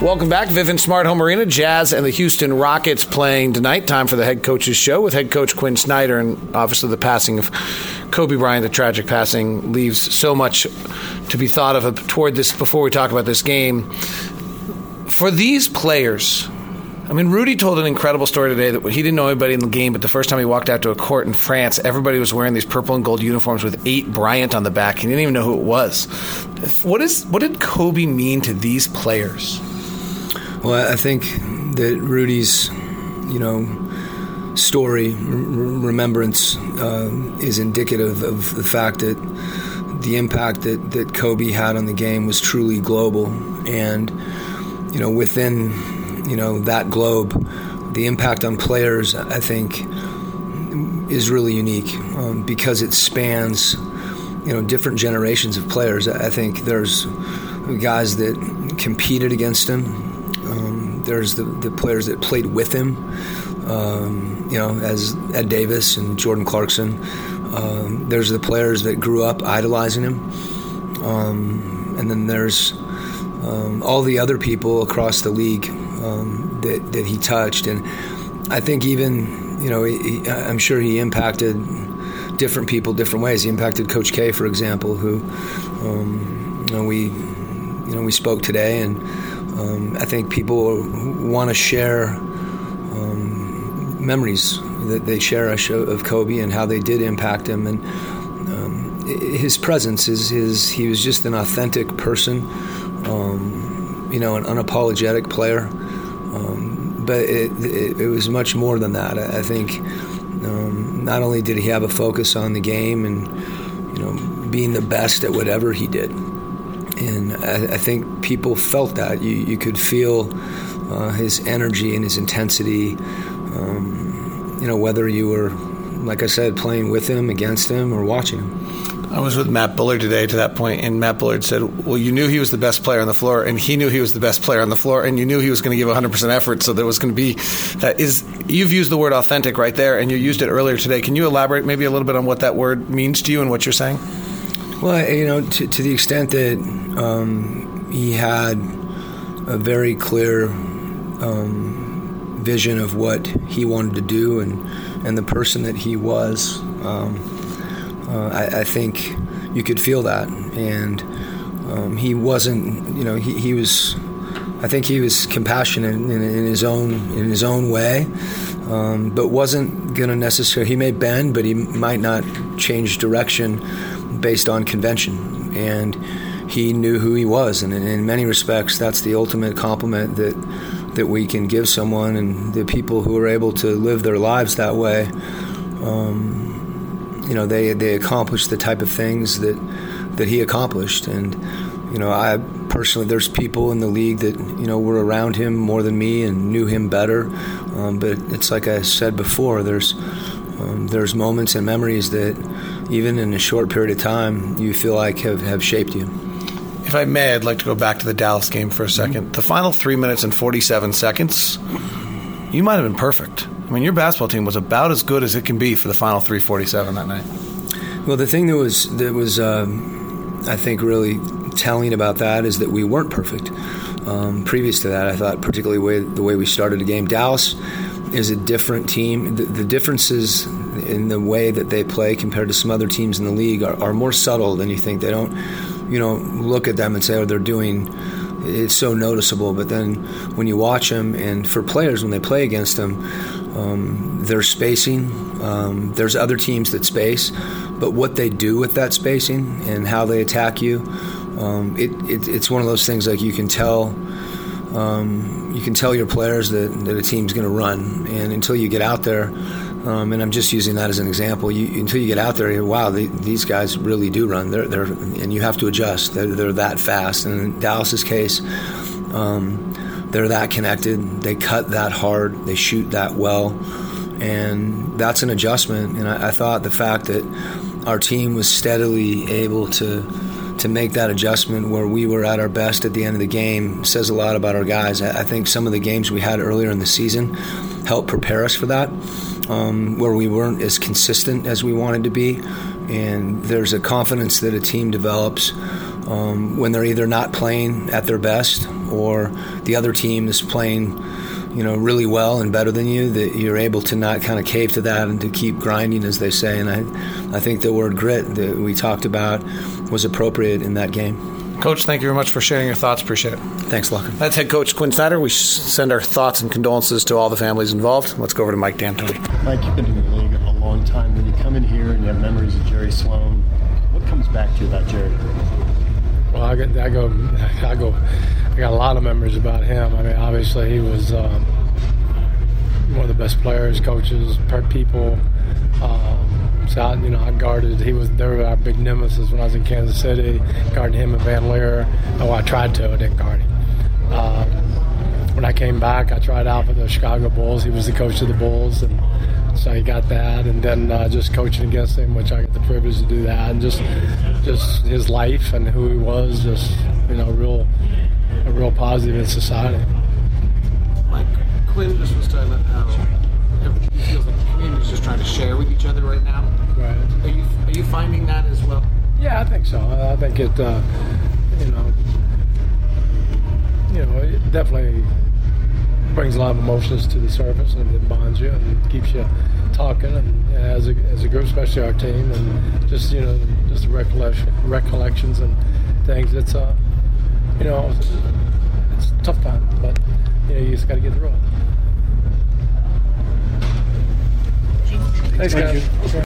Welcome back, Vivint Smart Home Arena. Jazz and the Houston Rockets playing tonight. Time for the head coach's show with head coach Quin Snyder. And obviously, the passing of Kobe Bryant, the tragic passing, leaves so much to be thought of toward this before we talk about this game. For these players, I mean, Rudy told an incredible story today that he didn't know anybody in the game, but the first time he walked out to a court in France, everybody was wearing these purple and gold uniforms with eight Bryant on the back. He didn't even know who it was. What is what did Kobe mean to these players? Well, I think that Rudy's, you know, story, remembrance, uh, is indicative of the fact that the impact that, that Kobe had on the game was truly global. And, you know, within, you know, that globe, the impact on players, I think, is really unique um, because it spans, you know, different generations of players. I think there's guys that competed against him. There's the, the players that played with him, um, you know, as Ed Davis and Jordan Clarkson. Um, there's the players that grew up idolizing him. Um, and then there's um, all the other people across the league um, that, that he touched. And I think even, you know, he, he- I'm sure he impacted different people different ways. He impacted Coach K, for example, who, um, you know, we, you know, we spoke today, and um, I think people want to share um, memories that they cherish of, Kobe and how they did impact him, and um, his presence is his. He was just an authentic person, um, you know, an unapologetic player. Um, but it, it, it was much more than that. I, I think um, not only did he have a focus on the game and you know being the best at whatever he did, I, I think people felt that. You, you could feel uh, his energy and his intensity. Um, you know, whether you were, like I said, playing with him, against him, or watching him. I was with Matt Bullard today to that point, and Matt Bullard said, "Well, you knew he was the best player on the floor, and he knew he was the best player on the floor, and you knew he was going to give 100 percent effort. So there was going to be that is you've used the word authentic right there, and you used it earlier today. Can you elaborate maybe a little bit on what that word means to you and what you're saying? Well, you know, to, to the extent that um, he had a very clear um, vision of what he wanted to do and, and the person that he was, um, uh, I, I think you could feel that. And um, he wasn't, you know, he, he was. I think he was compassionate in, in his own in his own way, um, but wasn't going to necessarily. He may bend, but he might not change direction based on convention. And he knew who he was, and in, many respects, that's the ultimate compliment that that we can give someone. And the people who are able to live their lives that way, um, you know, they they accomplish the type of things that that he accomplished. And you know, I personally, there's people in the league that you know were around him more than me and knew him better. Um, but it's like I said before, there's um, there's moments and memories that even in a short period of time you feel like have, have shaped you. If I may, I'd like to go back to the Dallas game for a 2nd The final three minutes and 47 seconds, you might have been perfect. I mean, your basketball team was about as good as it can be for the final 347 that night. Well, the thing that was that was um, I think really telling about that is that we weren't perfect. Um, previous to that, I thought particularly way, the way we started the game, Dallas is a different team. The, the differences in the way that they play compared to some other teams in the league are, are more subtle than you think. They don't, you know, look at them and say, "Oh, they're doing." It's so noticeable, but then when you watch them, and for players when they play against them, um, spacing. Um, there's other teams that space, but what they do with that spacing and how they attack you um, it, it, it's one of those things like you can tell. Um, you can tell your players that, that a team's going to run, and until you get out there, um, and I'm just using that as an example. You, until you get out there, wow, they, these guys really do run. They're, they're, and you have to adjust. They're, they're that fast. And in Dallas's case, um, they're that connected. They cut that hard. They shoot that well, and that's an adjustment. And I, I thought the fact that our team was steadily able to to make that adjustment where we were at our best at the end of the game says a lot about our guys. I think some of the games we had earlier in the season helped prepare us for that, um, where we weren't as consistent as we wanted to be. And there's a confidence that a team develops um, when they're either not playing at their best or the other team is playing you know really well and better than you that you're able to not kind of cave to that and to keep grinding as they say and I I think the word grit that we talked about was appropriate in that game. Coach, thank you very much for sharing your thoughts. Appreciate it. Thanks, Lucker. That's head coach Quin Snyder. We send our thoughts and condolences to all the families involved. Let's go over to Mike D'Antoni. Mike, you've been in the league a long time. When you come in here and you have memories of Jerry Sloan, what comes back to you about Jerry? Well, I, get, I go, I go, I got a lot of memories about him. I mean, obviously he was um, one of the best players, coaches, people. Um, so I, you know, I guarded. He was they were our big nemesis when I was in Kansas City. guarding him and Van Lier. Oh, I tried to. I didn't guard him. Um, when I came back, I tried out for the Chicago Bulls. He was the coach of the Bulls, and so he got that. And then uh, just coaching against him, which I got the privilege to do that, and just just his life and who he was, just you know, real a real positive in society. Mike Quin just was about how he feels like just trying to share with each other right now. Right. Are you are you finding that as well? Yeah, I think so. I think it, uh, you know, you know, it definitely brings a lot of emotions to the surface and it bonds you and it keeps you talking and as a, as a group, especially our team, and just you know, just the recollection, recollections and things. It's uh, you know, it's, it's a tough time, but you know, you just got to get through it. Thanks, guys.